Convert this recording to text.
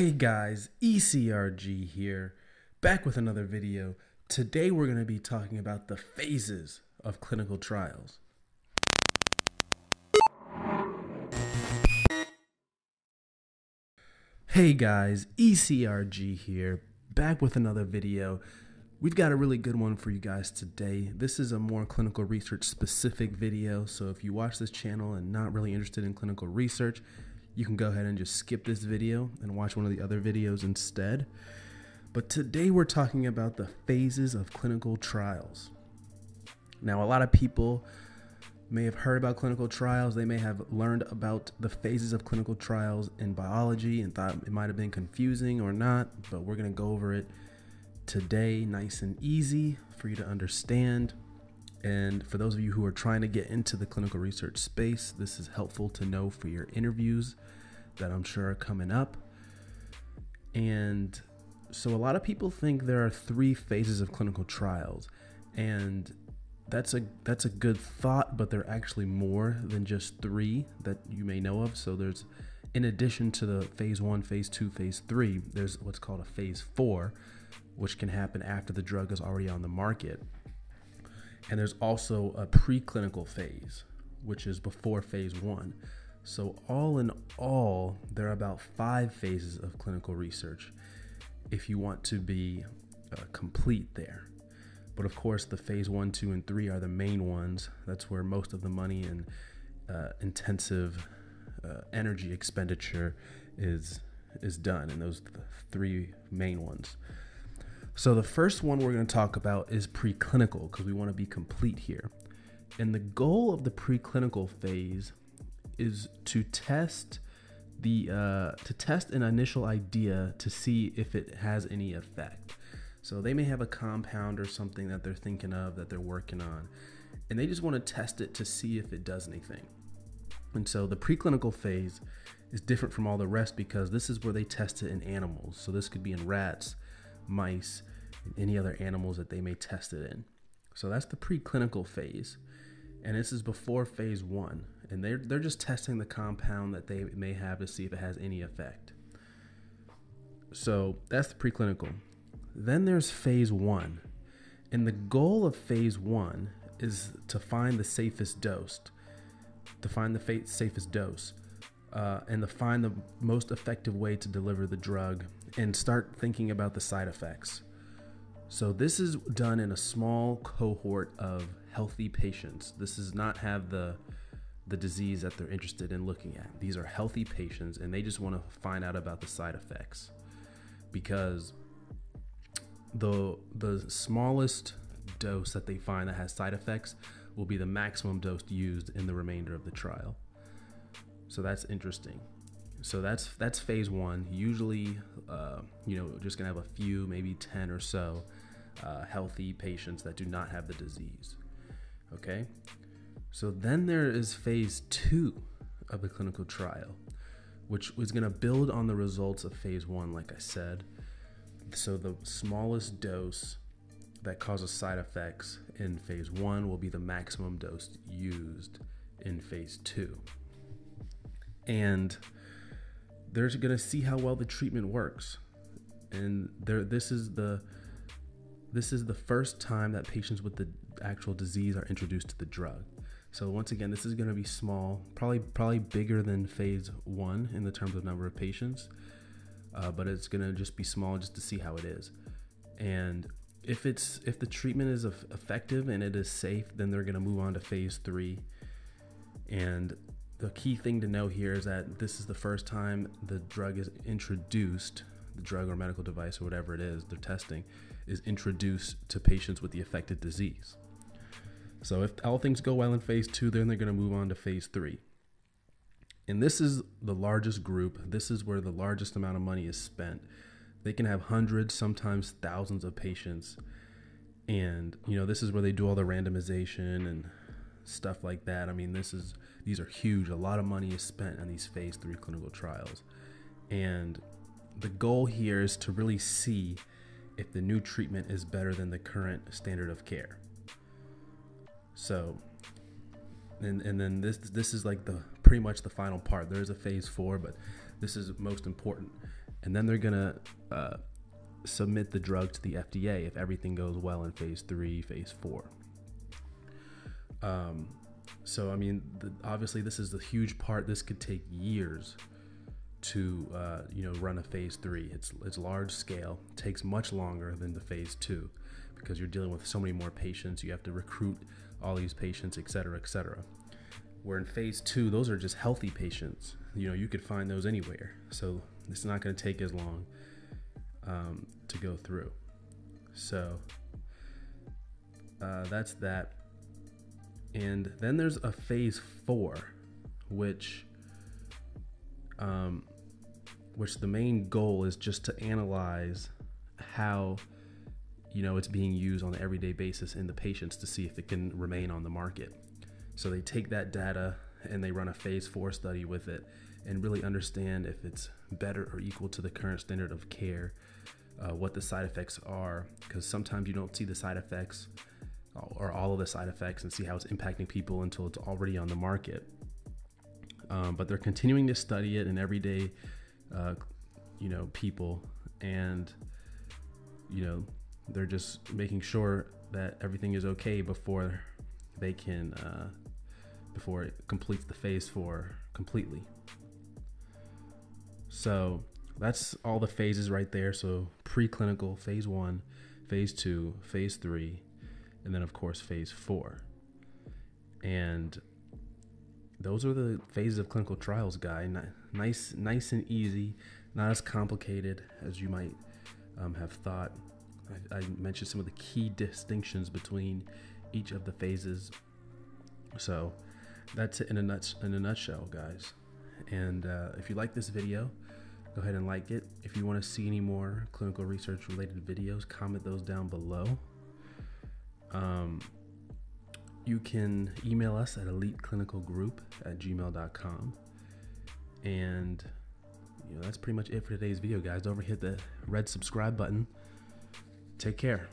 Hey guys, ECRG here, back with another video. Today we're going to be talking about the phases of clinical trials. Hey guys, ECRG here, back with another video. We've got a really good one for you guys today. This is a more clinical research specific video, so if you watch this channel and not really interested in clinical research, you can go ahead and just skip this video and watch one of the other videos instead. But today we're talking about the phases of clinical trials. Now, a lot of people may have heard about clinical trials. They may have learned about the phases of clinical trials in biology and thought it might have been confusing or not, but we're going to go over it today, nice and easy for you to understand. And for those of you who are trying to get into the clinical research space, this is helpful to know for your interviews that I'm sure are coming up. And so, a lot of people think there are three phases of clinical trials, and that's a that's a good thought, but there are actually more than just three that you may know of. So there's, in addition to the phase one, phase two, phase three, there's what's called a phase four, which can happen after the drug is already on the market. And there's also a preclinical phase, which is before phase one. So, all in all, there are about five phases of clinical research if you want to be uh, complete there. But of course, the phase one, two, and three are the main ones. That's where most of the money and uh, intensive uh, energy expenditure is is done, and those three main ones. So the first one we're going to talk about is preclinical because we want to be complete here. And the goal of the preclinical phase is to test the uh, to test an initial idea to see if it has any effect. So they may have a compound or something that they're thinking of that they're working on, and they just want to test it to see if it does anything. And so the preclinical phase is different from all the rest because this is where they test it in animals. So this could be in rats, mice, and any other animals that they may test it in. So that's the preclinical phase. And this is before phase one. And they're, they're just testing the compound that they may have to see if it has any effect. So that's the preclinical. Then there's phase one. And the goal of phase one is to find the safest dose, to find the safest dose, uh, and to find the most effective way to deliver the drug and start thinking about the side effects. So this is done in a small cohort of healthy patients. This does not have the the disease that they're interested in looking at. These are healthy patients and they just want to find out about the side effects. Because the the smallest dose that they find that has side effects will be the maximum dose used in the remainder of the trial. So that's interesting. So that's that's phase one. Usually, uh, you know, just gonna have a few, maybe ten or so uh, healthy patients that do not have the disease. Okay, so then there is phase two of the clinical trial, which is going to build on the results of phase one, like I said. So the smallest dose that causes side effects in phase one will be the maximum dose used in phase two. And they're going to see how well the treatment works. And there, this is the this is the first time that patients with the actual disease are introduced to the drug. So once again, this is going to be small, probably probably bigger than phase one in the terms of number of patients, uh, but it's going to just be small just to see how it is. And if it's if the treatment is effective and it is safe, then they're going to move on to phase three. And the key thing to know here is that this is the first time the drug is introduced, drug or medical device or whatever it is they're testing is introduced to patients with the affected disease. So if all things go well in phase two, then they're going to move on to phase three. And this is the largest group. This is where the largest amount of money is spent. They can have hundreds, sometimes thousands of patients. And, you know, this is where they do all the randomization and stuff like that. I mean, this is these are huge. A lot of money is spent on these phase 3 clinical trials. And the goal here is to really see if the new treatment is better than the current standard of care. So, and and then this this is like the pretty much the final part. There is a phase four, but this is most important. and then they're gonna uh, submit the drug to the FDA if everything goes well in phase three, phase four. Um, so I mean, the, obviously, this is the huge part. This could take years to uh, you know run a phase three. It's it's large scale, takes much longer than the phase two because you're dealing with so many more patients. You have to recruit all these patients, et cetera, et cetera. Where in phase two, those are just healthy patients. You know, you could find those anywhere. So it's not going to take as long um, to go through. So uh, that's that. And then there's a phase four, which um, which the main goal is just to analyze how you know it's being used on an everyday basis in the patients to see if it can remain on the market. So they take that data and they run a phase four study with it and really understand if it's better or equal to the current standard of care, uh, what the side effects are, because sometimes you don't see the side effects or all of the side effects and see how it's impacting people until it's already on the market. Um, but they're continuing to study it in everyday, uh, you know, people, and you know, they're just making sure that everything is okay before they can, uh, before it completes the phase four completely. So that's all the phases right there. So preclinical, phase one, phase two, phase three, and then of course phase four. And those are the phases of clinical trials, guy. Nice, nice and easy, not as complicated as you might um, have thought. I, I mentioned some of the key distinctions between each of the phases. So that's it in a nuts in a nutshell, guys. And uh, if you like this video, go ahead and like it. If you want to see any more clinical research related videos, comment those down below. Um, you can email us at eliteclinicalgroup at gmail.com. And you know, that's pretty much it for today's video, guys. Don't forget the red subscribe button. Take care.